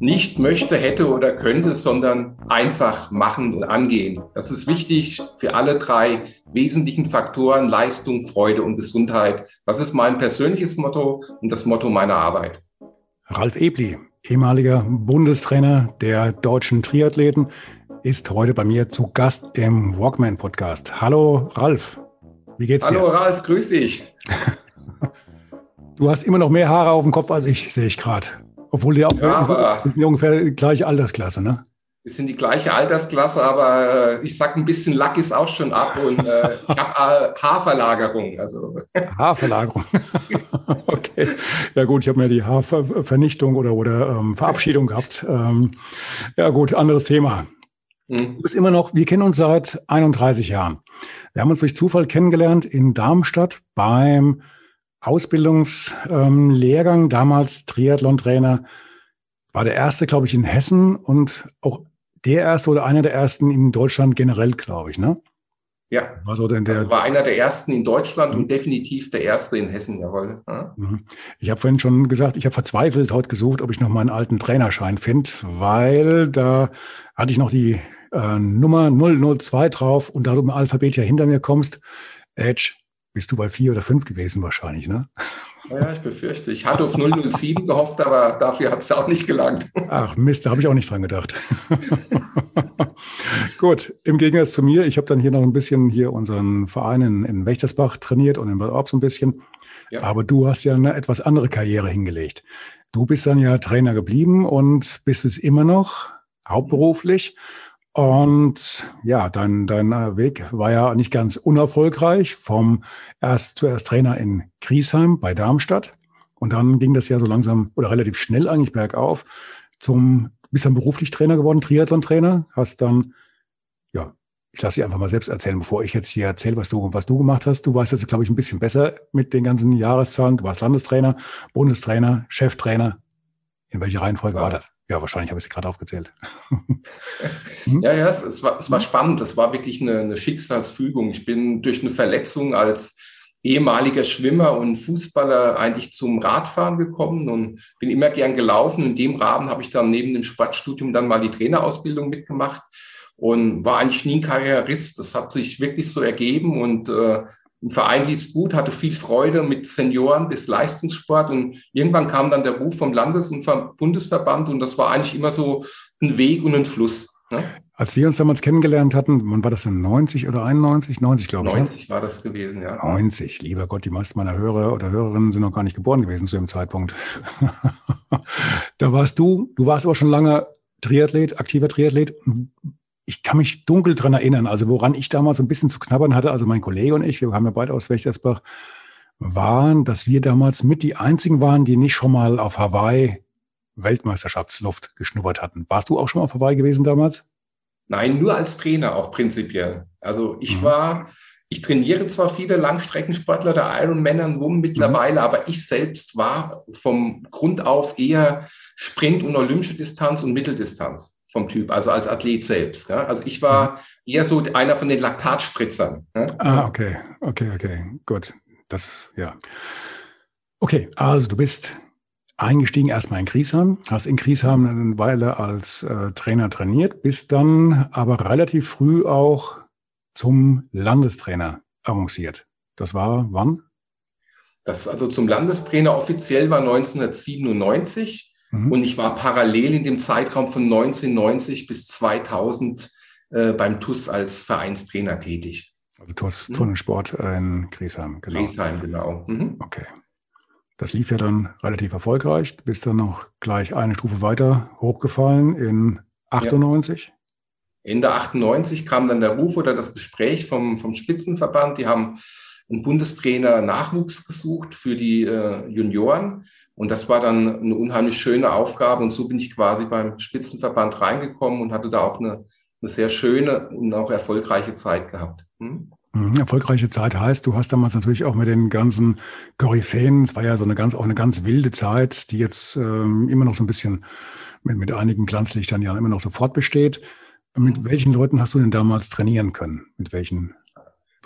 Nicht möchte, hätte oder könnte, sondern einfach machen und angehen. Das ist wichtig für alle drei wesentlichen Faktoren, Leistung, Freude und Gesundheit. Das ist mein persönliches Motto und das Motto meiner Arbeit. Ralf Ebli, ehemaliger Bundestrainer der deutschen Triathleten, ist heute bei mir zu Gast im Walkman Podcast. Hallo Ralf, wie geht's dir? Hallo Ralf, grüß dich. Du hast immer noch mehr Haare auf dem Kopf als ich, sehe ich gerade. Obwohl die auch ja, sind ungefähr die gleiche Altersklasse, ne? Wir sind die gleiche Altersklasse, aber äh, ich sag ein bisschen Lack ist auch schon ab und äh, ich habe äh, Haarverlagerung. Also. Haarverlagerung. okay. Ja gut, ich habe mir die Haarvernichtung oder, oder ähm, Verabschiedung gehabt. Ähm, ja gut, anderes Thema. Hm. Du bist immer noch, wir kennen uns seit 31 Jahren. Wir haben uns durch Zufall kennengelernt in Darmstadt beim Ausbildungslehrgang, ähm, damals Triathlon-Trainer, war der erste, glaube ich, in Hessen und auch der erste oder einer der ersten in Deutschland generell, glaube ich, ne? Ja, war, so denn der, also war einer der ersten in Deutschland mhm. und definitiv der erste in Hessen, jawohl. Ja. Mhm. Ich habe vorhin schon gesagt, ich habe verzweifelt heute gesucht, ob ich noch meinen alten Trainerschein finde, weil da hatte ich noch die äh, Nummer 002 drauf und da du im Alphabet ja hinter mir kommst, Edge, bist du bei vier oder fünf gewesen wahrscheinlich, ne? Ja, ich befürchte. Ich hatte auf 007 gehofft, aber dafür hat es auch nicht gelangt. Ach Mist, da habe ich auch nicht dran gedacht. Gut, im Gegensatz zu mir, ich habe dann hier noch ein bisschen hier unseren Verein in, in Wächtersbach trainiert und in Bad Orb so ein bisschen. Ja. Aber du hast ja eine etwas andere Karriere hingelegt. Du bist dann ja Trainer geblieben und bist es immer noch, hauptberuflich. Und ja, dein, dein äh, Weg war ja nicht ganz unerfolgreich. Vom erst zuerst Trainer in Griesheim bei Darmstadt. Und dann ging das ja so langsam oder relativ schnell eigentlich bergauf zum, bist dann beruflich Trainer geworden, Triathlon-Trainer, hast dann, ja, ich lasse dich einfach mal selbst erzählen, bevor ich jetzt hier erzähle, was du, was du gemacht hast. Du weißt jetzt, glaube ich, ein bisschen besser mit den ganzen Jahreszahlen. Du warst Landestrainer, Bundestrainer, Cheftrainer. In welcher Reihenfolge ja. war das? Ja, wahrscheinlich habe ich sie gerade aufgezählt. hm? Ja, ja, es, es, war, es war spannend. Es war wirklich eine, eine Schicksalsfügung. Ich bin durch eine Verletzung als ehemaliger Schwimmer und Fußballer eigentlich zum Radfahren gekommen und bin immer gern gelaufen. In dem Rahmen habe ich dann neben dem Sportstudium dann mal die Trainerausbildung mitgemacht und war eigentlich nie ein Karrierist. Das hat sich wirklich so ergeben und äh, im Verein lief es gut, hatte viel Freude mit Senioren bis Leistungssport und irgendwann kam dann der Ruf vom Landes- und vom Bundesverband und das war eigentlich immer so ein Weg und ein Fluss. Ne? Als wir uns damals kennengelernt hatten, wann war das denn? 90 oder 91? 90, glaube ich. 90 ne? war das gewesen, ja. 90, lieber Gott, die meisten meiner Hörer oder Hörerinnen sind noch gar nicht geboren gewesen zu dem Zeitpunkt. da warst du, du warst aber schon lange Triathlet, aktiver Triathlet ich kann mich dunkel dran erinnern, also woran ich damals ein bisschen zu knabbern hatte, also mein Kollege und ich, wir haben ja beide aus Wächtersbach, waren, dass wir damals mit die einzigen waren, die nicht schon mal auf Hawaii Weltmeisterschaftsluft geschnuppert hatten. Warst du auch schon mal auf Hawaii gewesen damals? Nein, nur als Trainer auch prinzipiell. Also ich mhm. war, ich trainiere zwar viele Langstreckensportler der Ironman und Women mittlerweile, mhm. aber ich selbst war vom Grund auf eher Sprint und olympische Distanz und Mitteldistanz vom Typ, also als Athlet selbst. Ja? Also ich war mhm. eher so einer von den Laktatspritzern. Ja? Ah, okay, okay, okay, gut. Das, ja. Okay, also du bist eingestiegen erstmal in Griesheim, hast in Griesheim eine Weile als äh, Trainer trainiert, bist dann aber relativ früh auch zum Landestrainer avanciert. Das war wann? Das also zum Landestrainer offiziell war 1997. Mhm. Und ich war parallel in dem Zeitraum von 1990 bis 2000 äh, beim TUS als Vereinstrainer tätig. Also TUS mhm. Turnsport in Griesheim, genau. Griesheim, genau. Mhm. Okay. Das lief ja dann relativ erfolgreich. Du bist dann noch gleich eine Stufe weiter hochgefallen in 98. Ja. Ende 98 kam dann der Ruf oder das Gespräch vom, vom Spitzenverband. Die haben einen Bundestrainer Nachwuchs gesucht für die äh, Junioren Und das war dann eine unheimlich schöne Aufgabe. Und so bin ich quasi beim Spitzenverband reingekommen und hatte da auch eine, eine sehr schöne und auch erfolgreiche Zeit gehabt. Hm? Mhm, erfolgreiche Zeit heißt, du hast damals natürlich auch mit den ganzen Koryphäen, es war ja so eine ganz, auch eine ganz wilde Zeit, die jetzt ähm, immer noch so ein bisschen mit, mit einigen Glanzlichtern ja immer noch sofort besteht. Mit mhm. welchen Leuten hast du denn damals trainieren können? Mit welchen?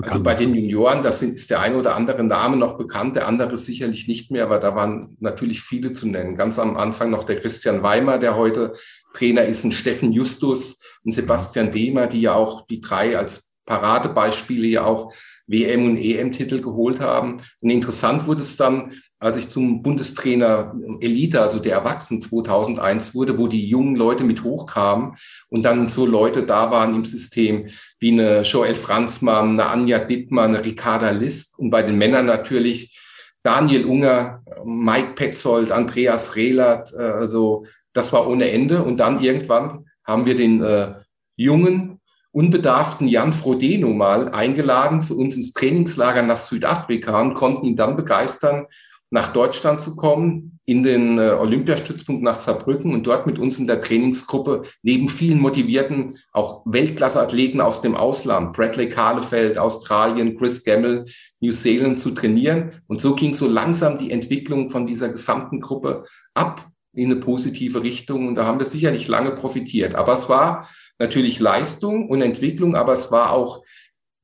Also bei den Junioren, das ist der ein oder andere Name noch bekannt, der andere sicherlich nicht mehr, aber da waren natürlich viele zu nennen. Ganz am Anfang noch der Christian Weimer, der heute Trainer ist, ein Steffen Justus, ein Sebastian Dehmer, die ja auch die drei als Paradebeispiele ja auch WM- und EM-Titel geholt haben. Und interessant wurde es dann, als ich zum Bundestrainer Elite, also der Erwachsenen 2001 wurde, wo die jungen Leute mit hochkamen und dann so Leute da waren im System wie eine Joel Franzmann, eine Anja Dittmann, eine Ricarda List und bei den Männern natürlich Daniel Unger, Mike Petzold, Andreas Rehlert, äh, also das war ohne Ende. Und dann irgendwann haben wir den äh, jungen unbedarften Jan Frodeno mal eingeladen zu uns ins Trainingslager nach Südafrika und konnten ihn dann begeistern, nach Deutschland zu kommen, in den äh, Olympiastützpunkt nach Saarbrücken und dort mit uns in der Trainingsgruppe neben vielen motivierten, auch Weltklasse-Athleten aus dem Ausland, Bradley Kahlefeld, Australien, Chris Gemmel, New Zealand zu trainieren. Und so ging so langsam die Entwicklung von dieser gesamten Gruppe ab in eine positive Richtung. Und da haben wir sicherlich lange profitiert. Aber es war natürlich Leistung und Entwicklung, aber es war auch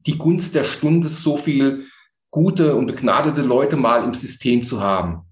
die Gunst der Stunde, so viel gute und begnadete Leute mal im System zu haben.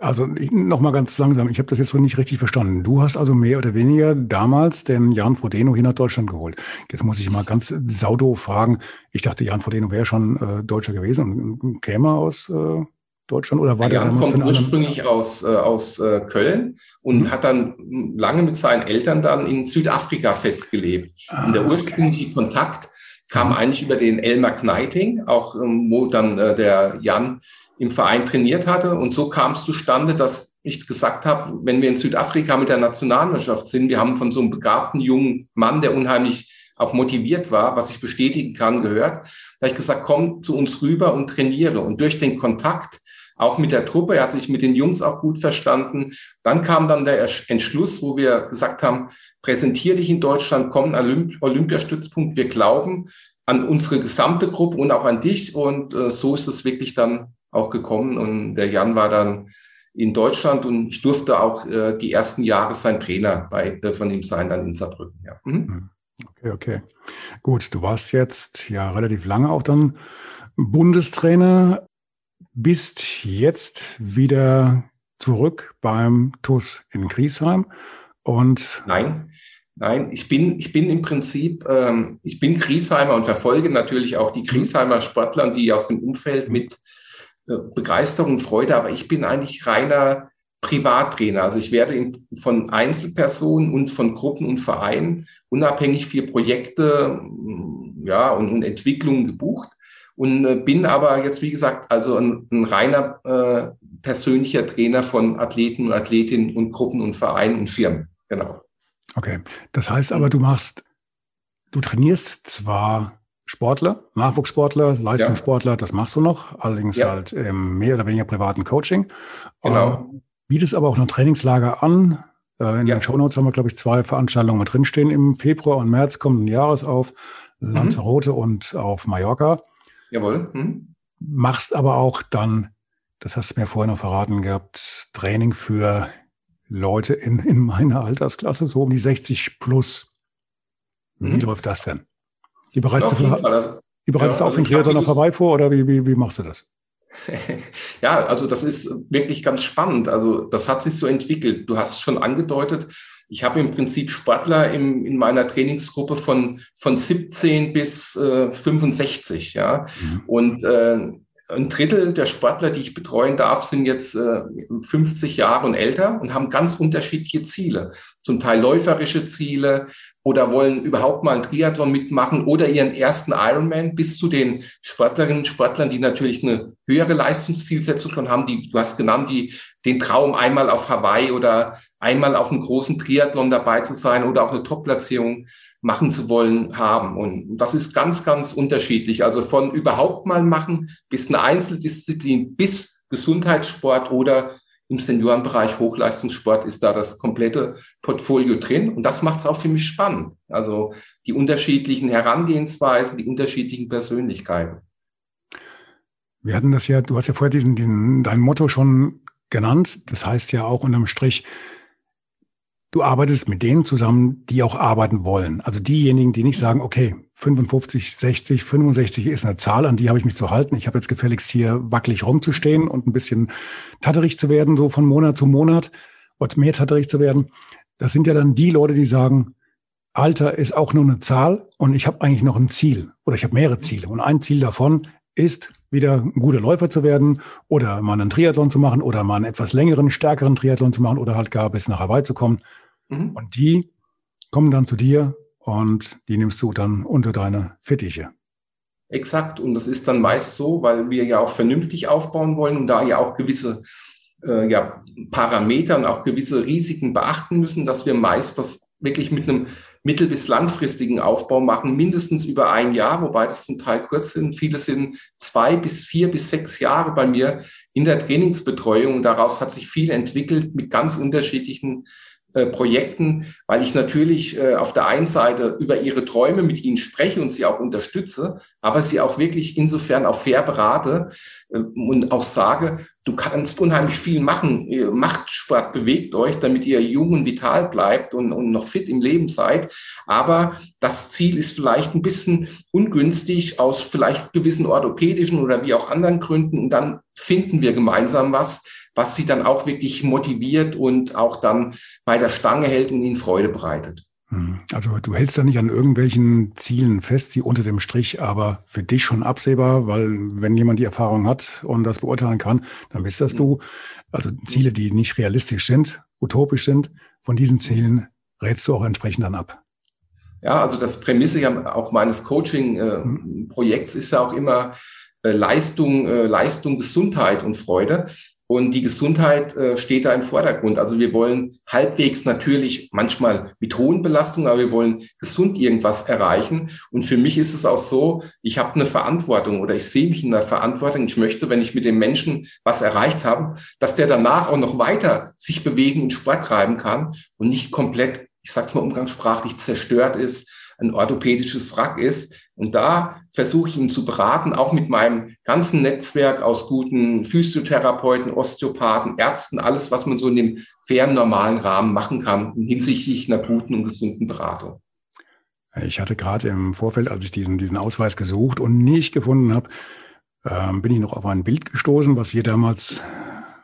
Also nochmal ganz langsam, ich habe das jetzt noch nicht richtig verstanden. Du hast also mehr oder weniger damals den Jan Frodeno hier nach Deutschland geholt. Jetzt muss ich mal ganz saudo fragen. Ich dachte, Jan Frodeno wäre schon äh, Deutscher gewesen und, käme aus äh, Deutschland oder war ja, der kommt ursprünglich aus, äh, aus äh, Köln und mhm. hat dann lange mit seinen Eltern dann in Südafrika festgelebt. Ah, und der ursprüngliche okay. Kontakt kam mhm. eigentlich über den Elmar Kneiting, auch ähm, wo dann äh, der Jan im Verein trainiert hatte. Und so kam es zustande, dass ich gesagt habe, wenn wir in Südafrika mit der Nationalmannschaft sind, wir haben von so einem begabten jungen Mann, der unheimlich auch motiviert war, was ich bestätigen kann, gehört. Da habe ich gesagt, komm zu uns rüber und trainiere. Und durch den Kontakt auch mit der Truppe. Er hat sich mit den Jungs auch gut verstanden. Dann kam dann der Entschluss, wo wir gesagt haben, präsentier dich in Deutschland, komm Olymp Olympiastützpunkt. Wir glauben an unsere gesamte Gruppe und auch an dich. Und äh, so ist es wirklich dann auch gekommen. Und der Jan war dann in Deutschland und ich durfte auch äh, die ersten Jahre sein Trainer bei, äh, von ihm sein, dann in Saarbrücken. Ja. Mhm. mhm. Okay, okay. Gut, du warst jetzt ja relativ lange auch dann Bundestrainer bist jetzt wieder zurück beim TUS in Griesheim und nein, nein, ich bin ich bin im Prinzip ähm, ich bin Griesheimer und verfolge natürlich auch die Griesheimer Sportler, die aus dem Umfeld mit äh, Begeisterung und Freude, aber ich bin eigentlich reiner Privattrainer. Also ich werde in, von Einzelpersonen und von Gruppen und Vereinen unabhängig für Projekte ja, und, und Entwicklungen gebucht und äh, bin aber jetzt, wie gesagt, also ein, ein reiner äh, persönlicher Trainer von Athleten und Athletinnen und Gruppen und Vereinen und Firmen. Genau. Okay. Das heißt aber, du machst, du trainierst zwar Sportler, Nachwuchssportler, Leistungssportler, ja. das machst du noch, allerdings ja. halt im mehr oder weniger privaten Coaching. Genau. Ähm, bietest aber auch noch Trainingslager an. Äh, in ja. den Shownotes haben wir, glaube ich, zwei Veranstaltungen mit drinstehen. Im Februar und März kommenden Jahres auf mhm. Lanzarote und auf Mallorca. Jawohl. Hm. Machst aber auch dann, das hast du mir vorhin noch verraten gehabt, Training für Leute in, in meiner Altersklasse, so um die 60 plus. Wie hm. läuft das denn? Die bereitest du, die bereitest ja, auf den Triathlon noch vorbei vor oder wie, wie, wie machst du das? ja, also das ist wirklich ganz spannend. Also das hat sich so entwickelt. Du hast es schon angedeutet, ich habe im Prinzip Sportler im, in meiner Trainingsgruppe von, von 17 bis äh, 65. Ja? Mhm. Und äh, ein Drittel der Sportler, die ich betreuen darf, sind jetzt äh, 50 Jahre und älter und haben ganz unterschiedliche Ziele. Zum Teil läuferische Ziele oder wollen überhaupt mal ein Triathlon mitmachen oder ihren ersten Ironman bis zu den Sportlerinnen und Sportlern, die natürlich eine höhere Leistungszielsetzung schon haben. Die, du hast genannt, die den Traum einmal auf Hawaii oder einmal auf einem großen Triathlon dabei zu sein oder auch eine Top-Platzierung machen zu wollen haben. Und das ist ganz, ganz unterschiedlich. Also von überhaupt mal machen bis eine Einzeldisziplin bis Gesundheitssport oder im Seniorenbereich Hochleistungssport ist da das komplette Portfolio drin. Und das macht es auch für mich spannend. Also die unterschiedlichen Herangehensweisen, die unterschiedlichen Persönlichkeiten. Wir hatten das ja, du hast ja vorher diesen, diesen, dein Motto schon genannt. Das heißt ja auch unterm Strich, du arbeitest mit denen zusammen, die auch arbeiten wollen. Also diejenigen, die nicht sagen, okay, 55, 60, 65 ist eine Zahl, an die habe ich mich zu halten. Ich habe jetzt gefälligst hier wackelig rumzustehen und ein bisschen tatterig zu werden, so von Monat zu Monat und mehr tatterig zu werden. Das sind ja dann die Leute, die sagen, Alter ist auch nur eine Zahl und ich habe eigentlich noch ein Ziel oder ich habe mehrere Ziele. Und ein Ziel davon ist, wieder ein guter Läufer zu werden oder mal einen Triathlon zu machen oder mal einen etwas längeren, stärkeren Triathlon zu machen oder halt gar bis nach Hawaii zu kommen. Mhm. Und die kommen dann zu dir und die nimmst du dann unter deine Fittiche. Exakt. Und das ist dann meist so, weil wir ja auch vernünftig aufbauen wollen und da ja auch gewisse äh, ja, Parameter und auch gewisse Risiken beachten müssen, dass wir meist das wirklich mit einem mittel- bis langfristigen Aufbau machen, mindestens über ein Jahr, wobei das zum Teil kurz sind. Viele sind zwei bis vier bis sechs Jahre bei mir in der Trainingsbetreuung. Daraus hat sich viel entwickelt mit ganz unterschiedlichen äh, Projekten, weil ich natürlich äh, auf der einen Seite über ihre Träume mit ihnen spreche und sie auch unterstütze, aber sie auch wirklich insofern auch fair berate äh, und auch sage, du kannst unheimlich viel machen, ihr macht Sport, bewegt euch, damit ihr jung und vital bleibt und, und noch fit im Leben seid. Aber das Ziel ist vielleicht ein bisschen ungünstig aus vielleicht gewissen orthopädischen oder wie auch anderen Gründen und dann finden wir gemeinsam was, was sie dann auch wirklich motiviert und auch dann bei der Stange hält und ihnen Freude bereitet. Hm. Also du hältst da nicht an irgendwelchen Zielen fest, die unter dem Strich aber für dich schon absehbar, weil wenn jemand die Erfahrung hat und das beurteilen kann, dann bist das du. Also Ziele, die nicht realistisch sind, utopisch sind, von diesen Zielen rätst du auch entsprechend dann ab. Ja, also das Prämisse ja auch meines Coaching-Projekts äh, ist ja auch immer Leistung, äh, Leistung, Gesundheit und Freude. Und die Gesundheit äh, steht da im Vordergrund. Also wir wollen halbwegs natürlich manchmal mit hohen Belastungen, aber wir wollen gesund irgendwas erreichen. Und für mich ist es auch so, ich habe eine Verantwortung oder ich sehe mich in einer Verantwortung. Ich möchte, wenn ich mit dem Menschen was erreicht habe, dass der danach auch noch weiter sich bewegen und Sport treiben kann und nicht komplett, ich sag's mal umgangssprachlich, zerstört ist, ein orthopädisches Wrack ist. Und da versuche ich ihn zu beraten, auch mit meinem ganzen Netzwerk aus guten Physiotherapeuten, Osteopathen, Ärzten, alles, was man so in dem fairen, normalen Rahmen machen kann, hinsichtlich einer guten und gesunden Beratung. Ich hatte gerade im Vorfeld, als ich diesen, diesen Ausweis gesucht und nicht gefunden habe, ähm, bin ich noch auf ein Bild gestoßen, was wir damals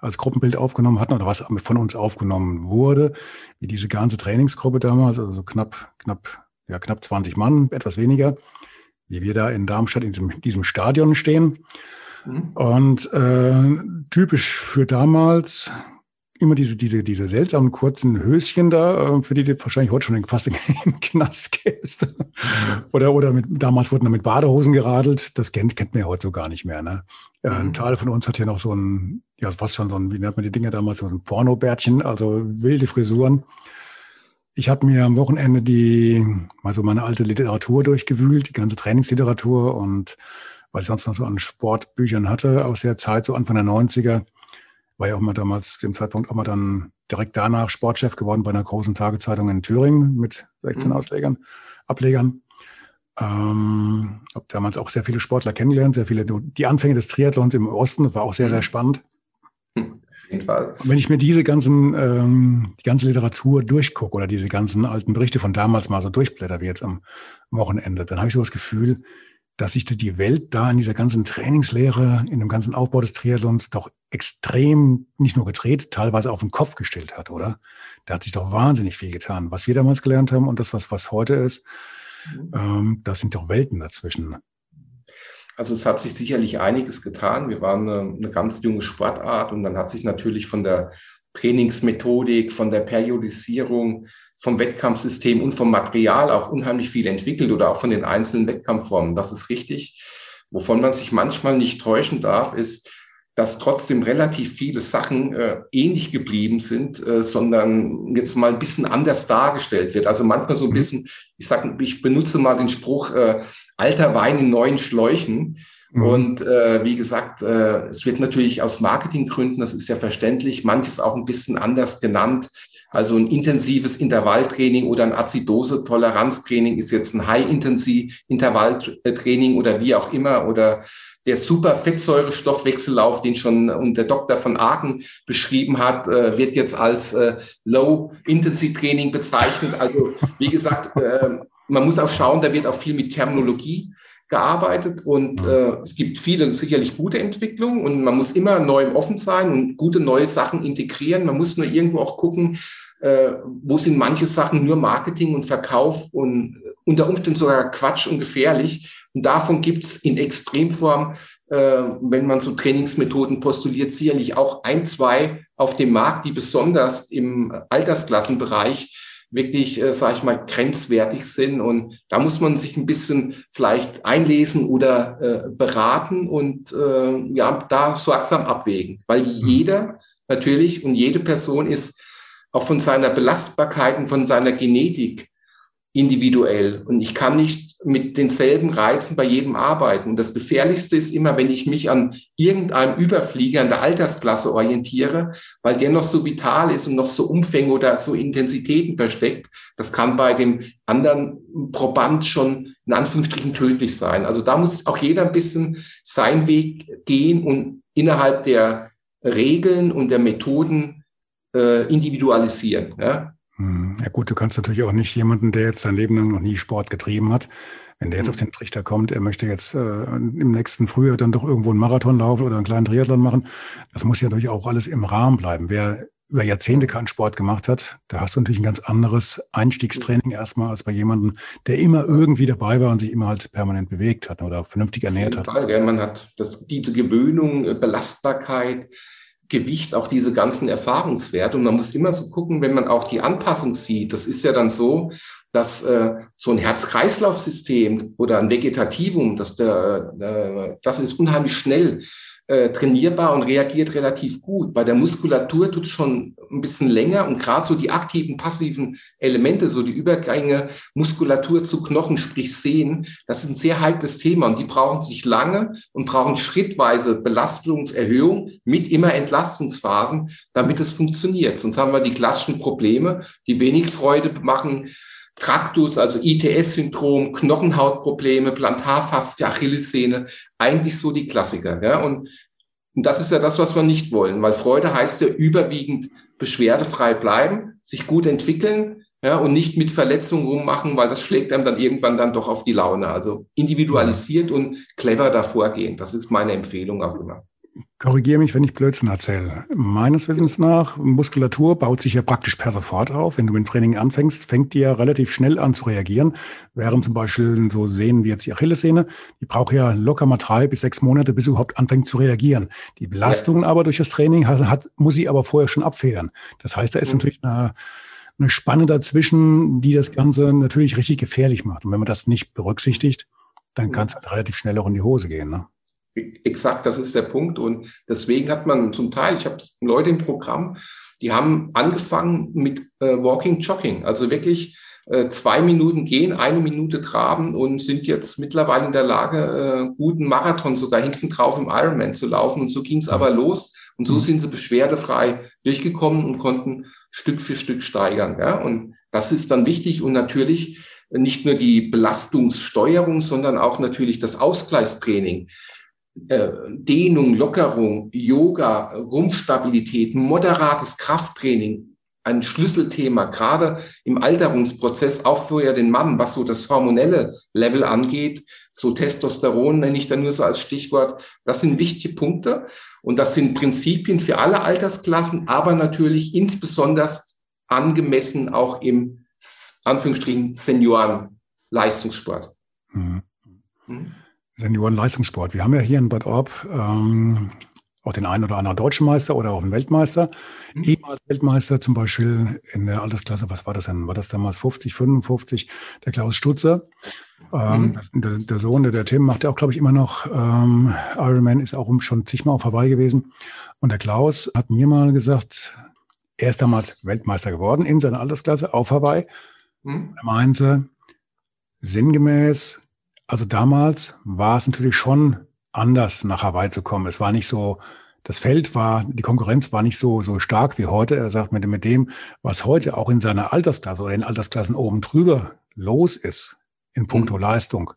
als Gruppenbild aufgenommen hatten oder was von uns aufgenommen wurde, wie diese ganze Trainingsgruppe damals, also so knapp, knapp ja, knapp 20 Mann, etwas weniger, wie wir da in Darmstadt in diesem, diesem Stadion stehen. Mhm. Und äh, typisch für damals immer diese, diese, diese seltsamen kurzen Höschen da, äh, für die du wahrscheinlich heute schon fast in den Knast gehst. oder, oder mit, damals wurden da mit Badehosen geradelt. Das kennt, kennt man ja heute so gar nicht mehr. Ne? Mhm. Ein Teil von uns hat hier noch so ein, ja, was schon so ein, wie nennt man die Dinge damals, so ein Pornobärtchen, also wilde Frisuren. Ich habe mir am Wochenende die, also meine alte Literatur durchgewühlt, die ganze Trainingsliteratur und was ich sonst noch so an Sportbüchern hatte aus der Zeit, so Anfang der 90er, war ja auch mal damals, dem Zeitpunkt auch mal dann direkt danach Sportchef geworden bei einer großen Tagezeitung in Thüringen mit 16 mhm. Auslegern, Ablegern. Ähm, habe damals auch sehr viele Sportler kennengelernt, sehr viele, die Anfänge des Triathlons im Osten, das war auch sehr, sehr mhm. spannend. Jeden Fall. Und wenn ich mir diese ganzen, ähm, die ganze Literatur durchgucke oder diese ganzen alten Berichte von damals mal so durchblätter, wie jetzt am Wochenende, dann habe ich so das Gefühl, dass sich die Welt da in dieser ganzen Trainingslehre, in dem ganzen Aufbau des Triathlons doch extrem nicht nur gedreht, teilweise auf den Kopf gestellt hat, oder? Da hat sich doch wahnsinnig viel getan. Was wir damals gelernt haben und das, was, was heute ist, mhm. ähm, das sind doch Welten dazwischen. Also es hat sich sicherlich einiges getan. Wir waren eine, eine ganz junge Sportart und dann hat sich natürlich von der Trainingsmethodik, von der Periodisierung, vom Wettkampfsystem und vom Material auch unheimlich viel entwickelt oder auch von den einzelnen Wettkampfformen. Das ist richtig. Wovon man sich manchmal nicht täuschen darf, ist, dass trotzdem relativ viele Sachen äh, ähnlich geblieben sind, äh, sondern jetzt mal ein bisschen anders dargestellt wird. Also manchmal so ein mhm. bisschen, ich sag, ich benutze mal den Spruch, äh, alter Wein in neuen Schläuchen. Mhm. Und äh, wie gesagt, äh, es wird natürlich aus Marketinggründen, das ist ja verständlich, manches auch ein bisschen anders genannt. Also ein intensives Intervalltraining oder ein Azidose-Toleranztraining ist jetzt ein High-Intensity-Intervalltraining oder wie auch immer oder der super Fettsäurestoffwechsellauf, den schon der Dr. von Aken beschrieben hat, äh, wird jetzt als äh, Low-Intensity-Training bezeichnet. Also wie gesagt, äh, man muss auch schauen, da wird auch viel mit Terminologie gearbeitet und äh, es gibt viele sicherlich gute Entwicklungen und man muss immer neu offen sein und gute neue Sachen integrieren. Man muss nur irgendwo auch gucken, äh, wo sind manche Sachen nur Marketing und Verkauf und unter Umständen sogar Quatsch und gefährlich. Und davon gibt es in Extremform, äh, wenn man so Trainingsmethoden postuliert, sicherlich auch ein, zwei auf dem Markt, die besonders im Altersklassenbereich wirklich, äh, sage ich mal, grenzwertig sind. Und da muss man sich ein bisschen vielleicht einlesen oder äh, beraten und äh, ja, da sorgsam abwägen. Weil mhm. jeder natürlich und jede Person ist auch von seiner Belastbarkeit und von seiner Genetik individuell. Und ich kann nicht mit denselben Reizen bei jedem arbeiten. Und das Gefährlichste ist immer, wenn ich mich an irgendeinem Überflieger in der Altersklasse orientiere, weil der noch so vital ist und noch so Umfänge oder so Intensitäten versteckt. Das kann bei dem anderen Proband schon in Anführungsstrichen tödlich sein. Also da muss auch jeder ein bisschen seinen Weg gehen und innerhalb der Regeln und der Methoden äh, individualisieren. Ja? Hm, ja gut, du kannst natürlich auch nicht jemanden, der jetzt sein Leben lang noch nie Sport getrieben hat, wenn der jetzt auf hm. den Trichter kommt, er möchte jetzt äh, im nächsten Frühjahr dann doch irgendwo einen Marathon laufen oder einen kleinen Triathlon machen, das muss ja natürlich auch alles im Rahmen bleiben. Wer über Jahrzehnte keinen Sport gemacht hat, da hast du natürlich ein ganz anderes Einstiegstraining erstmal als bei jemandem, der immer irgendwie dabei war und sich immer halt permanent bewegt hat oder vernünftig ernährt hat. Ja, man hat das, diese Gewöhnung, äh, Belastbarkeit, Gewicht auch diese ganzen Erfahrungswerte. Und man muss immer so gucken, wenn man auch die Anpassung sieht. Das ist ja dann so, dass äh, so ein Herz-Kreislauf-System oder ein Vegetativum, dass der, äh, das ist unheimlich schnell äh, trainierbar und reagiert relativ gut. Bei der Muskulatur tut es schon ein bisschen länger und gerade so die aktiven, passiven Elemente, so die Übergänge Muskulatur zu Knochen, sprich Sehnen, das ist ein sehr heikles Thema und die brauchen sich lange und brauchen schrittweise Belastungserhöhung mit immer Entlastungsphasen, damit es funktioniert. Sonst haben wir die klassischen Probleme, die wenig Freude machen, Traktus, also ITS-Syndrom, Knochenhautprobleme, Plantarfaszie, Achillessehne, eigentlich so die Klassiker. Ja? Und, und das ist ja das, was wir nicht wollen, weil Freude heißt ja überwiegend beschwerdefrei bleiben, sich gut entwickeln ja, und nicht mit Verletzungen rummachen, weil das schlägt einem dann irgendwann dann doch auf die Laune. Also individualisiert und clever davor gehen. Das ist meine Empfehlung auch immer. Korrigiere mich, wenn ich Blödsinn erzähle. Meines Wissens nach, Muskulatur baut sich ja praktisch per sofort auf. Wenn du mit dem Training anfängst, fängt die ja relativ schnell an zu reagieren. Während zum Beispiel so Sehnen wie jetzt die Achillessehne, die braucht ja locker mal drei bis sechs Monate, bis sie überhaupt anfängt zu reagieren. Die Belastung ja. aber durch das Training hat, hat, muss sie aber vorher schon abfedern. Das heißt, da ist mhm. natürlich eine, eine Spanne dazwischen, die das Ganze natürlich richtig gefährlich macht. Und wenn man das nicht berücksichtigt, dann kann es halt relativ schnell auch in die Hose gehen. Ne? Exakt, das ist der Punkt. Und deswegen hat man zum Teil, ich habe Leute im Programm, die haben angefangen mit äh, Walking Jogging, also wirklich äh, zwei Minuten gehen, eine Minute traben und sind jetzt mittlerweile in der Lage, äh, guten Marathon sogar hinten drauf im Ironman zu laufen. Und so ging es aber los. Und so mhm. sind sie beschwerdefrei durchgekommen und konnten Stück für Stück steigern. Ja? Und das ist dann wichtig und natürlich nicht nur die Belastungssteuerung, sondern auch natürlich das Ausgleichstraining. Äh, Dehnung, Lockerung, Yoga, Rumpfstabilität, moderates Krafttraining, ein Schlüsselthema, gerade im Alterungsprozess, auch für ja den Mann, was so das hormonelle Level angeht, so Testosteron nenne ich da nur so als Stichwort. Das sind wichtige Punkte und das sind Prinzipien für alle Altersklassen, aber natürlich insbesondere angemessen auch im Anführungsstrichen Senioren-Leistungssport. Mhm. Mhm. Seniorenleistungssport. Wir haben ja hier in Bad Orb ähm, auch den einen oder anderen deutschen Meister oder auch einen Weltmeister. Mhm. Ehemals Weltmeister zum Beispiel in der Altersklasse, was war das denn? War das damals 50, 55? Der Klaus Stutzer. Ähm, mhm. der, der, Sohn, der, der Tim, macht ja auch, glaube ich, immer noch ähm, Ironman, ist auch schon zigmal auf Hawaii gewesen. Und der Klaus hat mir mal gesagt, er ist damals Weltmeister geworden in seiner Altersklasse auf Hawaii. Mhm. Er meinte, sinngemäß, also damals war es natürlich schon anders nach Hawaii zu kommen. Es war nicht so, das Feld war, die Konkurrenz war nicht so, so stark wie heute. Er sagt, mit, mit dem, was heute auch in seiner Altersklasse oder in Altersklassen oben drüber los ist, in puncto mhm. Leistung,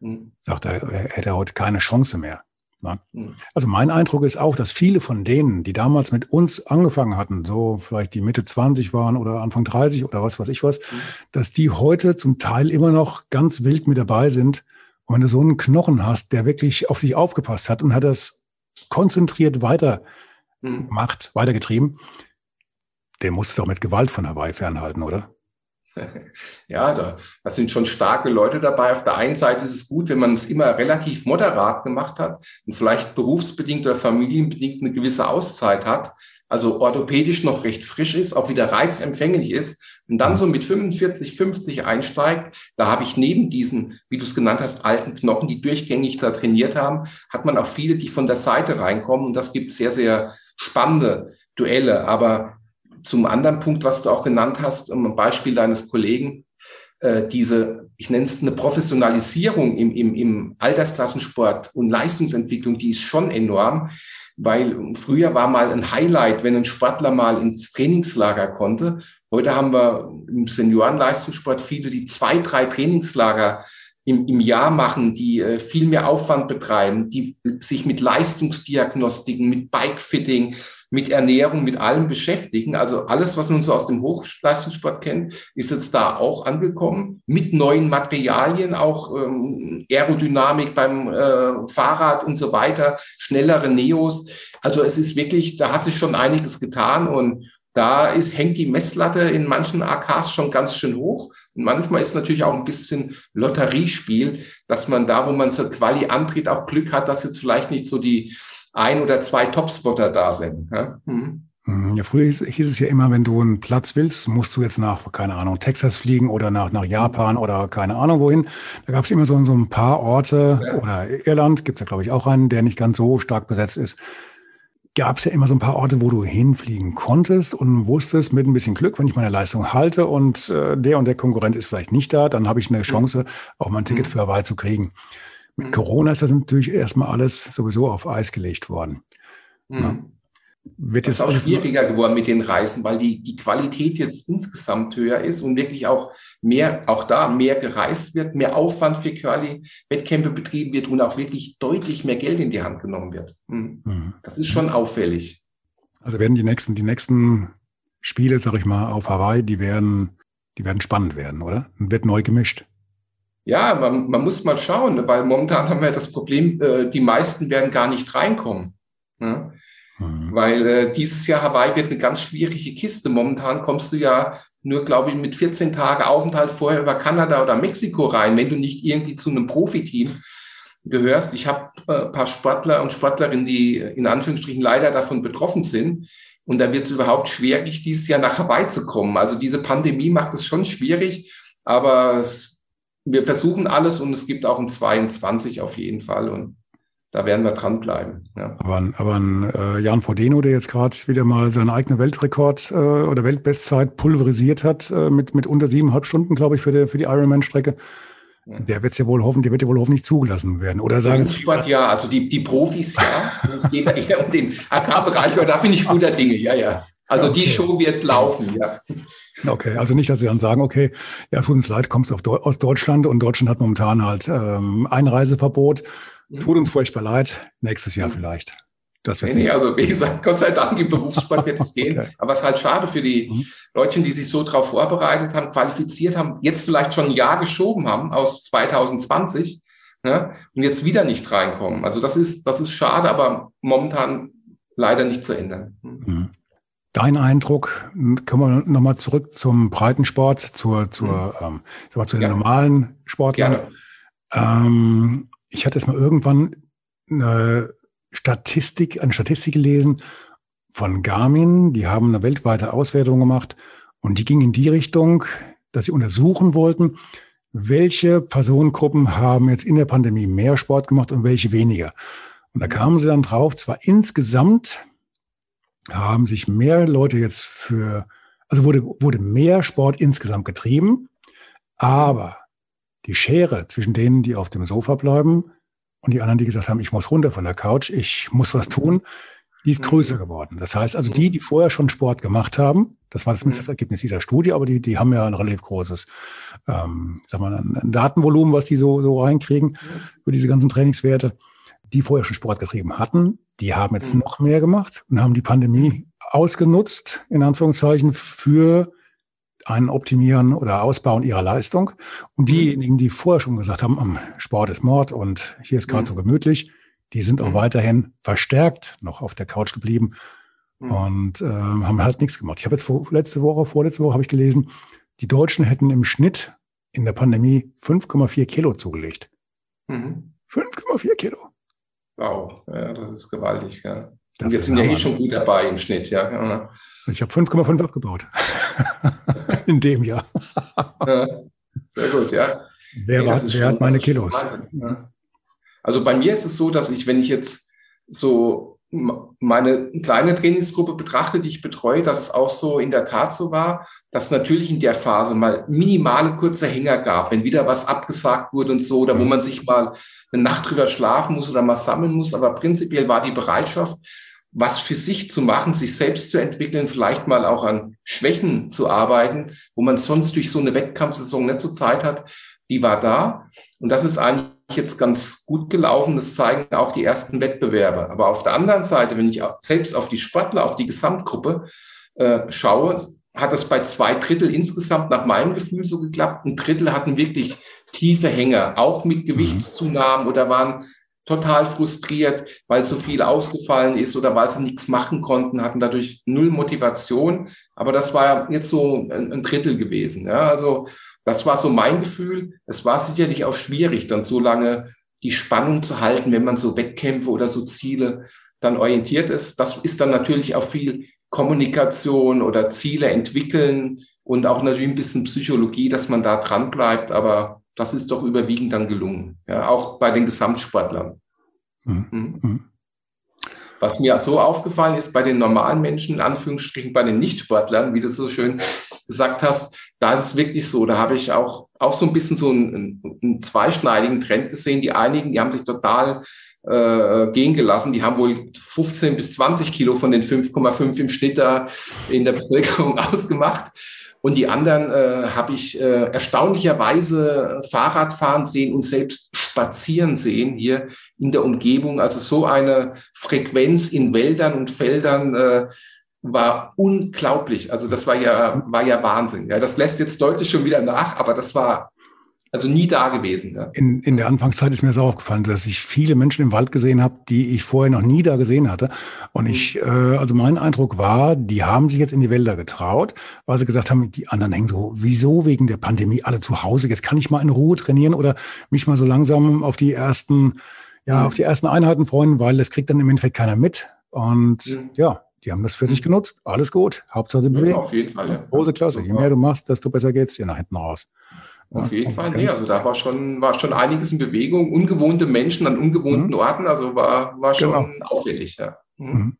mhm. sagt er, er hätte heute keine Chance mehr. Ne? Mhm. Also mein Eindruck ist auch, dass viele von denen, die damals mit uns angefangen hatten, so vielleicht die Mitte 20 waren oder Anfang 30 oder was weiß ich was, mhm. dass die heute zum Teil immer noch ganz wild mit dabei sind. Und wenn du so einen Knochen hast, der wirklich auf sich aufgepasst hat und hat das konzentriert weiter mhm. gemacht, weitergetrieben, der muss doch mit Gewalt von Hawaii fernhalten, oder? Ja, da, da sind schon starke Leute dabei. Auf der einen Seite ist es gut, wenn man es immer relativ moderat gemacht hat und vielleicht berufsbedingt oder familienbedingt eine gewisse Auszeit hat, also orthopädisch noch recht frisch ist, auch wieder reizempfänglich ist und dann so mit 45, 50 einsteigt, da habe ich neben diesen, wie du es genannt hast, alten Knochen, die durchgängig da trainiert haben, hat man auch viele, die von der Seite reinkommen und das gibt sehr, sehr spannende Duelle. Aber zum anderen Punkt, was du auch genannt hast, ein Beispiel deines Kollegen, äh, diese, ich nenne es eine Professionalisierung im, im, im Altersklassensport und Leistungsentwicklung, die ist schon enorm, weil früher war mal ein Highlight, wenn ein Sportler mal ins Trainingslager konnte. Heute haben wir im Seniorenleistungssport viele, die zwei, drei Trainingslager im, im Jahr machen, die äh, viel mehr Aufwand betreiben, die sich mit Leistungsdiagnostiken, mit Bikefitting, mit Ernährung, mit allem beschäftigen. Also alles, was man so aus dem Hochleistungssport kennt, ist jetzt da auch angekommen. Mit neuen Materialien, auch ähm, Aerodynamik beim äh, Fahrrad und so weiter, schnellere Neos. Also es ist wirklich, da hat sich schon einiges getan und da ist, hängt die Messlatte in manchen AKs schon ganz schön hoch. Und manchmal ist es natürlich auch ein bisschen Lotteriespiel, dass man da, wo man zur Quali antritt, auch Glück hat, dass jetzt vielleicht nicht so die ein oder zwei Topspotter da sind. Ja? Hm. hm. Ja, früher hieß, hieß, es ja immer, wenn du einen Platz willst, musst du jetzt nach, keine Ahnung, Texas fliegen oder nach, nach Japan oder keine Ahnung wohin. Da gab es immer so, so ein paar Orte ja. oder Irland, gibt es ja, glaube ich, auch einen, der nicht ganz so stark besetzt ist gab es ja immer so ein paar Orte, wo du hinfliegen konntest und wusstest, mit ein bisschen Glück, wenn ich meine Leistung halte und äh, der und der Konkurrent ist vielleicht nicht da, dann habe ich eine Chance, auch mal ein Ticket mhm. für Hawaii zu kriegen. Mit mhm. Corona ist das natürlich erstmal alles sowieso auf Eis gelegt worden. Mhm wird jetzt auch schwieriger geworden mit den Reisen, weil die, die Qualität jetzt insgesamt höher ist und wirklich auch mehr, auch da mehr gereist wird, mehr Aufwand für Quali-Wettkämpfe betrieben wird und auch wirklich deutlich mehr Geld in die Hand genommen wird. Mhm. Mhm. Das ist schon auffällig. Also werden die nächsten, die nächsten Spiele, sag ich mal, auf Hawaii, die werden, die werden spannend werden, oder? Und wird neu gemischt. Ja, man, man muss mal schauen, weil momentan haben wir das Problem, äh, die meisten werden gar nicht reinkommen. Ja? Mhm. Weil äh, dieses Jahr Hawaii wird eine ganz schwierige Kiste. Momentan kommst du ja nur, glaube ich, mit 14 Tagen Aufenthalt vorher über Kanada oder Mexiko rein, wenn du nicht irgendwie zu einem Profiteam gehörst. Ich habe äh, paar Sportler und Sportlerinnen, die in Anführungsstrichen leider davon betroffen sind. Und da wird es überhaupt schwierig, dieses Jahr nach Hawaii zu kommen. Also diese Pandemie macht es schon schwierig, aber es, wir versuchen alles und es gibt auch ein 22 auf jeden Fall. Und da werden wir dranbleiben. Ja. Aber, aber ein äh, Jan Frodeno, der jetzt gerade wieder mal seinen eigenen Weltrekord äh, oder Weltbestzeit pulverisiert hat, äh, mit, mit unter siebeneinhalb Stunden, glaube ich, für die, für die Ironman-Strecke, ja. der wird ja wohl hoffen, der wird ja wohl hoffentlich zugelassen werden. Oder sagen Sie? Ja, also die, die Profis, ja. es geht ja eher um den AK-Bereich, aber da bin ich guter Dinge, ja, ja. Also okay. die Show wird laufen, ja. Okay, also nicht, dass Sie dann sagen, okay, ja, tut uns leid, kommst du aus Deutschland und Deutschland hat momentan halt ähm, Einreiseverbot. Tut uns furchtbar leid. Nächstes Jahr mhm. vielleicht. Das nee, nee, also wie gesagt, Gott sei Dank im Berufssport wird es gehen. okay. Aber es ist halt schade für die mhm. Leute, die sich so darauf vorbereitet haben, qualifiziert haben, jetzt vielleicht schon ein Jahr geschoben haben aus 2020 ne, und jetzt wieder nicht reinkommen. Also das ist, das ist schade, aber momentan leider nicht zu ändern. Mhm. mhm. Dein Eindruck, kommen wir nochmal zurück zum Breitensport, zur, zur, mhm. ähm, zu den ja. normalen Sportlern. Ähm, ich hatte es mal irgendwann eine Statistik, eine Statistik gelesen von Garmin. Die haben eine weltweite Auswertung gemacht und die ging in die Richtung, dass sie untersuchen wollten, welche Personengruppen haben jetzt in der Pandemie mehr Sport gemacht und welche weniger. Und da kamen sie dann drauf, zwar insgesamt haben sich mehr Leute jetzt für, also wurde, wurde mehr Sport insgesamt getrieben, aber die Schere zwischen denen, die auf dem Sofa bleiben Und die anderen, die gesagt haben, ich muss runter von der Couch, ich muss was tun, die ist mhm. größer geworden. Das heißt also, die, die vorher schon Sport gemacht haben, das war zumindest mhm. das Ergebnis dieser Studie, aber die, die haben ja ein relativ großes ähm, sag mal, ein Datenvolumen, was die so, so reinkriegen für diese ganzen Trainingswerte, die vorher schon Sport getrieben hatten, die haben jetzt mhm. noch mehr gemacht und haben die Pandemie ausgenutzt, in Anführungszeichen, für ein Optimieren oder Ausbauen ihrer Leistung. Und diejenigen, die vorher schon gesagt haben, Sport ist Mord und hier ist gerade mhm. so gemütlich, die sind auch mhm. weiterhin verstärkt noch auf der Couch geblieben mhm. und äh, haben halt nichts gemacht. Ich habe jetzt vor, letzte Woche, vorletzte Woche habe ich gelesen, die Deutschen hätten im Schnitt in der Pandemie 5,4 Kilo zugelegt. Mhm. 5,4 Kilo. Wow, ja, das ist gewaltig, ja. Und wir sind ja eh schon gut dabei im Schnitt, ja. Ich habe 5,5 abgebaut. in dem Jahr. ja, sehr gut, ja. Wer, war, wer hat meine Kilos? Ja. Also bei mir ist es so, dass ich, wenn ich jetzt so meine kleine Trainingsgruppe betrachte, die ich betreue, dass es auch so in der Tat so war, dass natürlich in der Phase mal minimale kurze Hänger gab, wenn wieder was abgesagt wurde und so, oder wo man sich mal eine Nacht drüber schlafen muss oder mal sammeln muss. Aber prinzipiell war die Bereitschaft, was für sich zu machen, sich selbst zu entwickeln, vielleicht mal auch an Schwächen zu arbeiten, wo man sonst durch so eine Wettkampfsaison nicht so Zeit hat, die war da. Und das ist eigentlich jetzt ganz gut gelaufen. Das zeigen auch die ersten Wettbewerbe. Aber auf der anderen Seite, wenn ich selbst auf die Sportler, auf die Gesamtgruppe äh, schaue, hat das bei zwei Drittel insgesamt nach meinem Gefühl so geklappt. Ein Drittel hatten wirklich tiefe Hänger, auch mit mhm. Gewichtszunahmen oder waren total frustriert, weil so viel ausgefallen ist oder weil sie nichts machen konnten, hatten dadurch null Motivation. Aber das war jetzt so ein, Drittel gewesen. Ja, also das war so mein Gefühl. Es war sicherlich auch schwierig, dann so lange die Spannung zu halten, wenn man so Wettkämpfe oder so Ziele dann orientiert ist. Das ist dann natürlich auch viel Kommunikation oder Ziele entwickeln und auch natürlich ein bisschen Psychologie, dass man da dran bleibt. Aber das ist doch überwiegend dann gelungen. Ja, auch bei den Gesamtsportlern. Mhm. Mhm. Was mir so aufgefallen ist bei den normalen Menschen, in Anführungsstrichen bei den Nichtsportlern, wie du so schön gesagt hast, da ist es wirklich so, da habe ich auch, auch so ein bisschen so einen, einen zweischneidigen Trend gesehen. Die einigen, die haben sich total äh, gehen gelassen. Die haben wohl 15 bis 20 Kilo von den 5,5 im Schnitt da in der Bevölkerung ausgemacht. Und die anderen äh, habe ich äh, erstaunlicherweise Fahrrad fahren sehen und selbst spazieren sehen hier in der Umgebung. Also so eine Frequenz in Wäldern und Feldern äh, war unglaublich. Also das war ja, war ja Wahnsinn. Ja, das lässt jetzt deutlich schon wieder nach, aber das war also nie da gewesen. Ja. In, in der Anfangszeit ist mir so aufgefallen, dass ich viele Menschen im Wald gesehen habe, die ich vorher noch nie da gesehen hatte. Und ich, mhm. äh, also mein Eindruck war, die haben sich jetzt in die Wälder getraut, weil sie gesagt haben, die anderen hängen so, wieso wegen der Pandemie alle zu Hause? Jetzt kann ich mal in Ruhe trainieren oder mich mal so langsam auf die ersten, ja, mhm. auf die ersten Einheiten freuen, weil das kriegt dann im Endeffekt keiner mit. Und mhm. ja, die haben das für sich mhm. genutzt. Alles gut. Hauptsache sie bewegen. Ja, auf jeden Fall. Ja. Große Klasse. Je mehr du machst, desto besser geht's dir nach hinten raus. Auf jeden Fall, nee, also da war schon, war schon einiges in Bewegung, ungewohnte Menschen an ungewohnten mhm. Orten, also war, war schon genau. auffällig, ja. Mhm. mhm.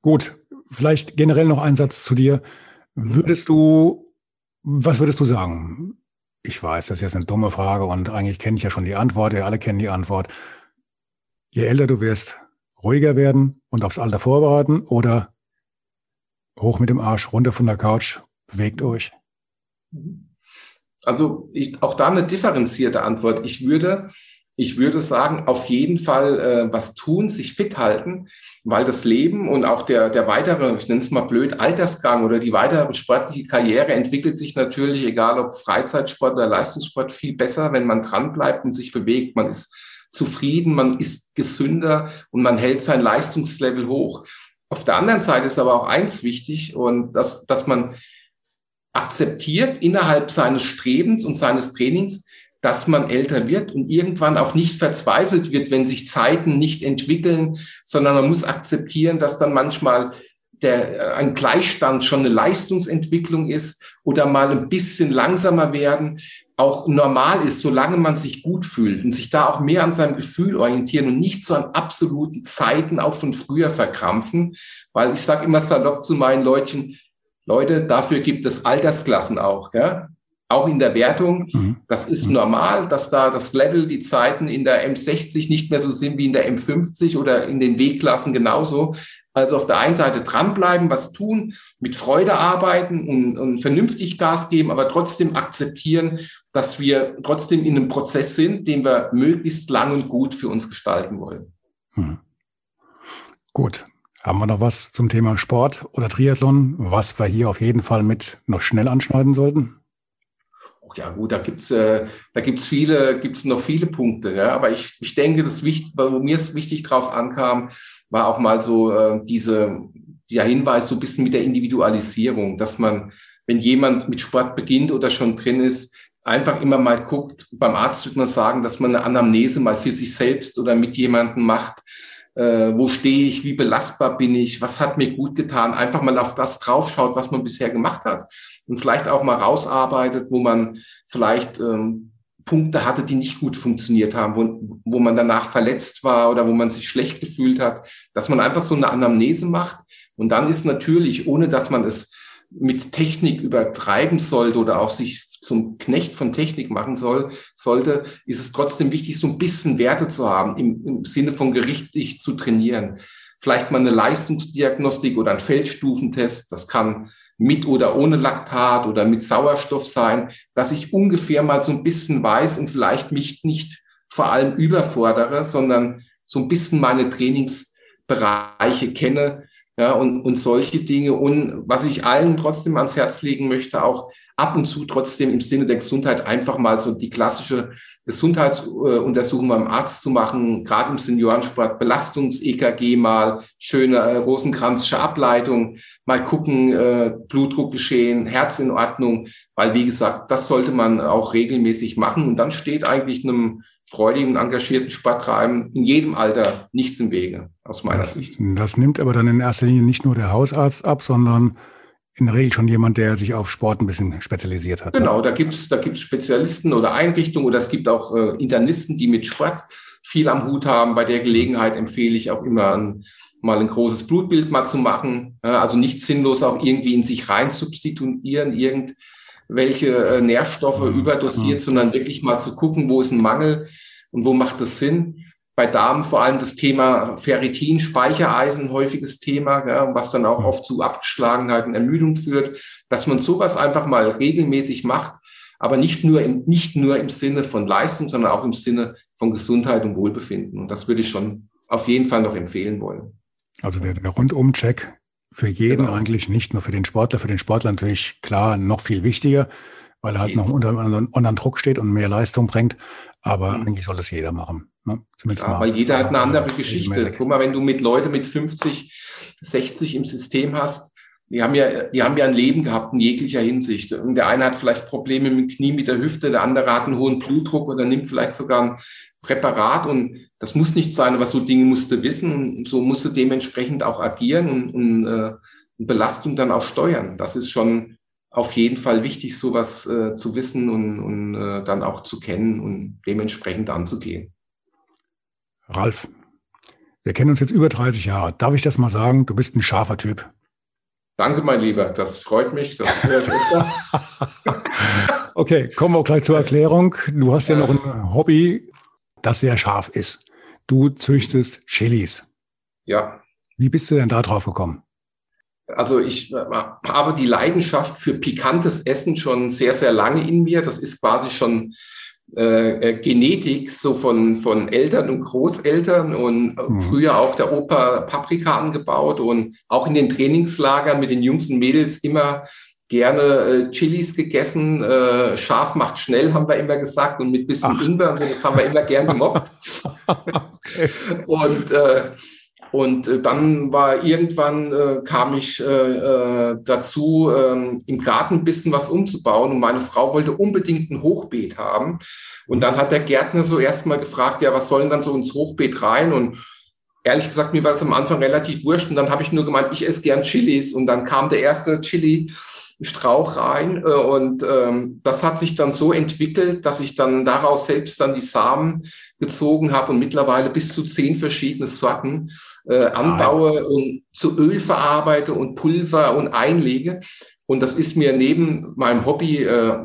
Gut, vielleicht generell noch ein Satz zu dir. Würdest du, was würdest du sagen? Ich weiß, das ist jetzt eine dumme Frage und eigentlich kenne ich ja schon die Antwort, wir alle kennen die Antwort. Je älter du wirst, ruhiger werden und aufs Alter vorbereiten oder hoch mit dem Arsch, runter von der Couch, bewegt euch? Mhm. Also ich, auch da eine differenzierte Antwort. Ich würde, ich würde sagen, auf jeden Fall äh, was tun, sich fit halten, weil das Leben und auch der, der weitere, ich nenne es mal blöd, Altersgang oder die weitere sportliche Karriere entwickelt sich natürlich, egal ob Freizeitsport oder Leistungssport, viel besser, wenn man dranbleibt und sich bewegt. Man ist zufrieden, man ist gesünder und man hält sein Leistungslevel hoch. Auf der anderen Seite ist aber auch eins wichtig und das, dass man akzeptiert innerhalb seines Strebens und seines Trainings, dass man älter wird und irgendwann auch nicht verzweifelt wird, wenn sich Zeiten nicht entwickeln, sondern man muss akzeptieren, dass dann manchmal der, äh, ein Gleichstand schon eine Leistungsentwicklung ist oder mal ein bisschen langsamer werden auch normal ist, solange man sich gut fühlt und sich da auch mehr an seinem Gefühl orientieren und nicht so an absoluten Zeiten auch von früher verkrampfen, weil ich sage immer salopp zu meinen Leuten, Leute, dafür gibt es Altersklassen auch. Gell? auch in der Wertung. Mhm. Das ist mhm. normal, dass da das Level, die Zeiten in der M60 nicht mehr so sind wie in der M50 oder in den W-Klassen genauso. Also auf der einen Seite dranbleiben, was tun, mit Freude arbeiten und, und vernünftig Gas geben, aber trotzdem akzeptieren, dass wir trotzdem in einem Prozess sind, den wir möglichst lang und gut für uns gestalten wollen. Hm. Gut. Haben wir noch was zum Thema Sport oder Triathlon, was wir hier auf jeden Fall mit noch schnell anschneiden sollten? ja gut, da gibt's äh, da gibt's viele, gibt's noch viele Punkte. Ja? Aber ich, ich denke, das wichtig, wo mir es wichtig drauf ankam, war auch mal so äh, diese, der Hinweis so ein bisschen mit der Individualisierung, dass man, wenn jemand mit Sport beginnt oder schon drin ist, einfach immer mal guckt, beim Arzt würde man sagen, dass man eine Anamnese mal für sich selbst oder mit jemandem macht, äh, wo stehe ich, wie belastbar bin ich, was hat mir gut getan, einfach mal auf das draufschaut, was man bisher gemacht hat und vielleicht auch mal rausarbeitet, wo man vielleicht ähm, Punkte hatte, die nicht gut funktioniert haben, wo, wo man danach verletzt war oder wo man sich schlecht gefühlt hat, dass man einfach so eine Anamnese macht. Und dann ist natürlich, ohne dass man es mit Technik übertreiben sollte oder auch sich zum Knecht von Technik machen soll, sollte, ist es trotzdem wichtig, so ein bisschen Werte zu haben, im, im Sinne von gerichtlich zu trainieren. Vielleicht mal eine Leistungsdiagnostik oder ein Feldstufentest. Das kann mit oder ohne Laktat oder mit Sauerstoff sein, dass ich ungefähr mal so ein bisschen weiß und vielleicht mich nicht vor allem überfordere, sondern so ein bisschen meine Trainingsbereiche kenne, ja, und, und solche Dinge. Und was ich allen trotzdem ans Herz legen möchte, auch ab und zu trotzdem im Sinne der Gesundheit einfach mal so die klassische Gesundheitsuntersuchung beim Arzt zu machen, gerade im Seniorensport, Belastungs-EKG mal, schöne äh, Rosenkranzsche Ableitung, mal gucken, äh, Blutdruck geschehen, Herz in Ordnung, weil wie gesagt, das sollte man auch regelmäßig machen und dann steht eigentlich einem freudigen, engagierten Sporttreiben in jedem Alter nichts im Wege, aus meiner das, Sicht. Das nimmt aber dann in erster Linie nicht nur der Hausarzt ab, sondern in der Regel schon jemand, der sich auf Sport ein bisschen spezialisiert hat. Genau, da gibt's da gibt's Spezialisten oder Einrichtungen oder es gibt auch äh, Internisten, die mit Sport viel am Hut haben. Bei der Gelegenheit empfehle ich auch immer ein, mal ein großes Blutbild mal zu machen. Ja, also nicht sinnlos auch irgendwie in sich rein substituieren, irgendwelche äh, Nährstoffe mhm. überdosiert, mhm. sondern wirklich mal zu gucken, wo ist ein Mangel und wo macht es Sinn bei Damen vor allem das Thema Ferritin, Speichereisen, häufiges Thema, ja, was dann auch mhm. oft zu Abgeschlagenheiten, Ermüdung führt, dass man sowas einfach mal regelmäßig macht, aber nicht nur im, nicht nur im Sinne von Leistung, sondern auch im Sinne von Gesundheit und Wohlbefinden. Und das würde ich schon auf jeden Fall noch empfehlen wollen. Also der, der Rundum-Check für jeden genau. eigentlich, nicht nur für den Sportler, für den Sportler natürlich klar noch viel wichtiger, weil er halt noch unter, unter Druck steht und mehr Leistung bringt. Aber mhm. eigentlich soll das jeder machen. Ne? Zumindest ja. Weil jeder hat eine andere Geschichte. Guck mal, wenn du mit Leuten mit 50, 60 im System hast, die haben ja, die haben ja ein Leben gehabt in jeglicher Hinsicht. Und der eine hat vielleicht Probleme mit dem Knie, mit der Hüfte, der andere hat einen hohen Blutdruck oder nimmt vielleicht sogar ein Präparat. Und das muss nicht sein, aber so Dinge musst du wissen und so musst du dementsprechend auch agieren und, und äh, Belastung dann auch steuern. Das ist schon auf jeden Fall wichtig, sowas äh, zu wissen und, und äh, dann auch zu kennen und dementsprechend anzugehen. Ralf, wir kennen uns jetzt über 30 Jahre. Darf ich das mal sagen? Du bist ein scharfer Typ. Danke, mein Lieber. Das freut mich. Das okay, kommen wir auch gleich zur Erklärung. Du hast ja noch ein Hobby, das sehr scharf ist. Du züchtest Chilis. Ja. Wie bist du denn da drauf gekommen? Also ich äh, habe die Leidenschaft für pikantes Essen schon sehr, sehr lange in mir. Das ist quasi schon äh, äh Genetik so von, von Eltern und Großeltern und mhm. früher auch der Opa Paprika angebaut und auch in den Trainingslagern mit den Jungs und Mädels immer gerne äh, Chilis gegessen. Äh, scharf macht schnell, haben wir immer gesagt, und mit bisschen Ach. Ingwer das haben wir immer gern gemobbt. okay. Und äh, und äh, dann war irgendwann äh, kam ich äh, äh, dazu, ähm, im Garten ein bisschen was umzubauen. Und meine Frau wollte unbedingt ein Hochbeet haben. Und dann hat der Gärtner so erstmal gefragt, ja, was sollen dann so ins Hochbeet rein? Und ehrlich gesagt, mir war das am Anfang relativ wurscht. Und dann habe ich nur gemeint, ich esse gern Chilis. Und dann kam der erste Chili. Strauch rein äh, und ähm, das hat sich dann so entwickelt, dass ich dann daraus selbst dann die Samen gezogen habe und mittlerweile bis zu zehn verschiedene Sorten äh, anbaue Nein. und zu Öl verarbeite und Pulver und einlege. Und das ist mir neben meinem Hobby äh,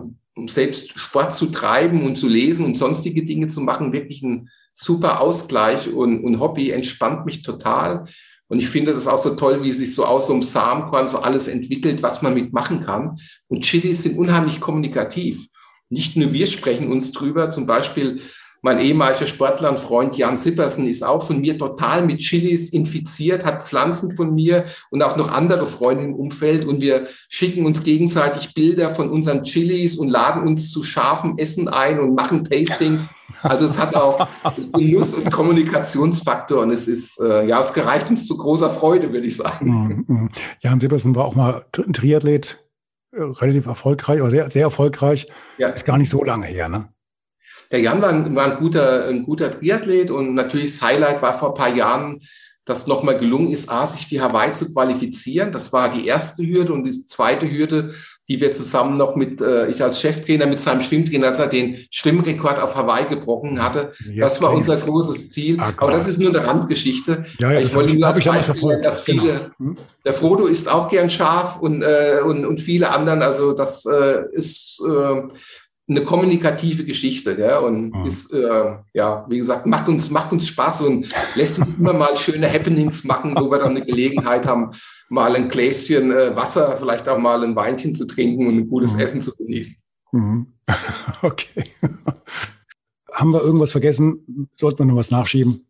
selbst Sport zu treiben und zu lesen und sonstige Dinge zu machen, wirklich ein super Ausgleich und, und Hobby, entspannt mich total. Und ich finde das auch so toll, wie sich so aus so einem Samenkorn so alles entwickelt, was man mitmachen kann. Und Chilis sind unheimlich kommunikativ. Nicht nur wir sprechen uns drüber, zum Beispiel mein ehemaliger Sportler und Freund Jan Sippersen ist auch von mir total mit Chilis infiziert, hat Pflanzen von mir und auch noch andere Freunde im Umfeld. Und wir schicken uns gegenseitig Bilder von unseren Chilis und laden uns zu scharfem Essen ein und machen Tastings. Also es hat auch Genuss- und Kommunikationsfaktor und es ist, äh, ja, es gereicht uns zu großer Freude, würde ich sagen. Mhm, mhm. Jan Sippersen war auch mal ein Triathlet, äh, relativ erfolgreich, oder sehr, sehr erfolgreich. Ja. Ist gar nicht so lange her, ne? Der Jan war ein, war ein, guter, ein guter Triathlet und natürlich das Highlight war vor ein paar Jahren, dass nochmal gelungen ist, A, sich für Hawaii zu qualifizieren. Das war die erste Hürde und die zweite Hürde, die wir zusammen noch mit, äh, ich als Cheftrainer mit seinem Schwimmtrainer, als er den Schwimmrekord auf Hawaii gebrochen hatte. Jetzt das war unser großes Ziel. Ah, Aber das ist nur eine Randgeschichte. Ja, ja, ich wollte nur als Beispiel, dass viele, genau. Der Frodo ist auch gern scharf und, äh, und, und viele anderen. Also das äh, ist, äh, eine kommunikative Geschichte, ja, und mhm. ist, äh, ja, wie gesagt, macht uns, macht uns Spaß und lässt uns immer mal schöne Happenings machen, wo wir dann eine Gelegenheit haben, mal ein Gläschen äh, Wasser, vielleicht auch mal ein Weinchen zu trinken und ein gutes mhm. Essen zu genießen. Mhm. Okay. haben wir irgendwas vergessen? Sollten wir noch was nachschieben?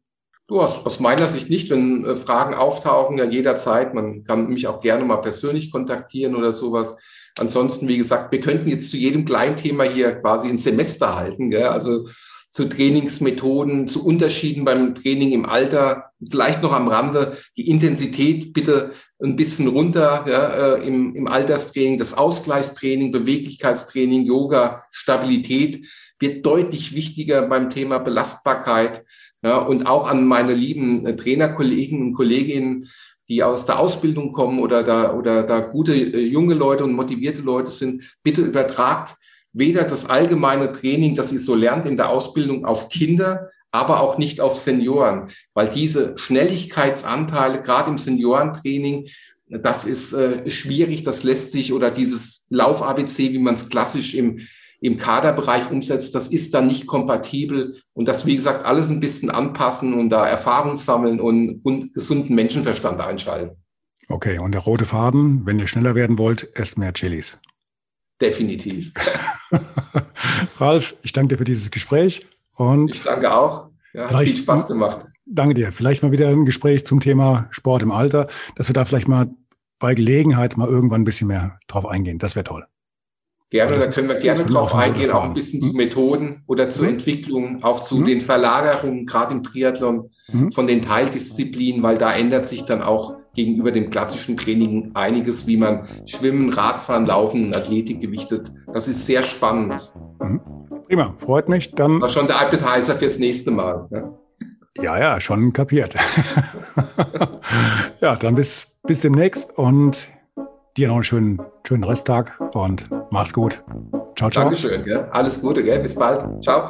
Du, aus, aus meiner Sicht nicht. Wenn äh, Fragen auftauchen, ja jederzeit. Man kann mich auch gerne mal persönlich kontaktieren oder sowas. Ansonsten, wie gesagt, wir könnten jetzt zu jedem Kleinthema hier quasi ein Semester halten. Gell? Also zu Trainingsmethoden, zu Unterschieden beim Training im Alter, vielleicht noch am Rande, die Intensität bitte ein bisschen runter ja, äh, im, im Alterstraining, das Ausgleichstraining, Beweglichkeitstraining, Yoga, Stabilität wird deutlich wichtiger beim Thema Belastbarkeit. Ja, und auch an meine lieben äh, Trainerkollegen und Kolleginnen, die aus der Ausbildung kommen oder da, oder da gute äh, junge Leute und motivierte Leute sind, bitte übertragt weder das allgemeine Training, das ihr so lernt in der Ausbildung auf Kinder, aber auch nicht auf Senioren, weil diese Schnelligkeitsanteile, gerade im Seniorentraining, das ist äh, schwierig, das lässt sich oder dieses Lauf-ABC, wie man es klassisch im im Kaderbereich umsetzt, das ist dann nicht kompatibel und das, wie gesagt, alles ein bisschen anpassen und da Erfahrung sammeln und, und gesunden Menschenverstand einschalten. Okay, und der rote Faden, wenn ihr schneller werden wollt, esst mehr Chilis. Definitiv. Ralf, ich danke dir für dieses Gespräch und ich danke auch. Ja, hat viel Spaß gemacht. Danke dir. Vielleicht mal wieder ein Gespräch zum Thema Sport im Alter, dass wir da vielleicht mal bei Gelegenheit mal irgendwann ein bisschen mehr drauf eingehen. Das wäre toll. Gerne, da können wir gerne drauf eingehen, auch ein bisschen hm? zu Methoden oder zur hm? Entwicklung, auch zu hm? den Verlagerungen, gerade im Triathlon, hm? von den Teildisziplinen, weil da ändert sich dann auch gegenüber dem klassischen Training einiges, wie man Schwimmen, Radfahren, Laufen und Athletik gewichtet. Das ist sehr spannend. Mhm. Prima, freut mich. Dann war schon der Appetizer fürs nächste Mal. Ne? Ja, ja, schon kapiert. ja, dann bis, bis demnächst und Dir noch einen schönen, schönen Resttag und mach's gut. Ciao, ciao. Dankeschön. Gell? Alles Gute. Gell? Bis bald. Ciao.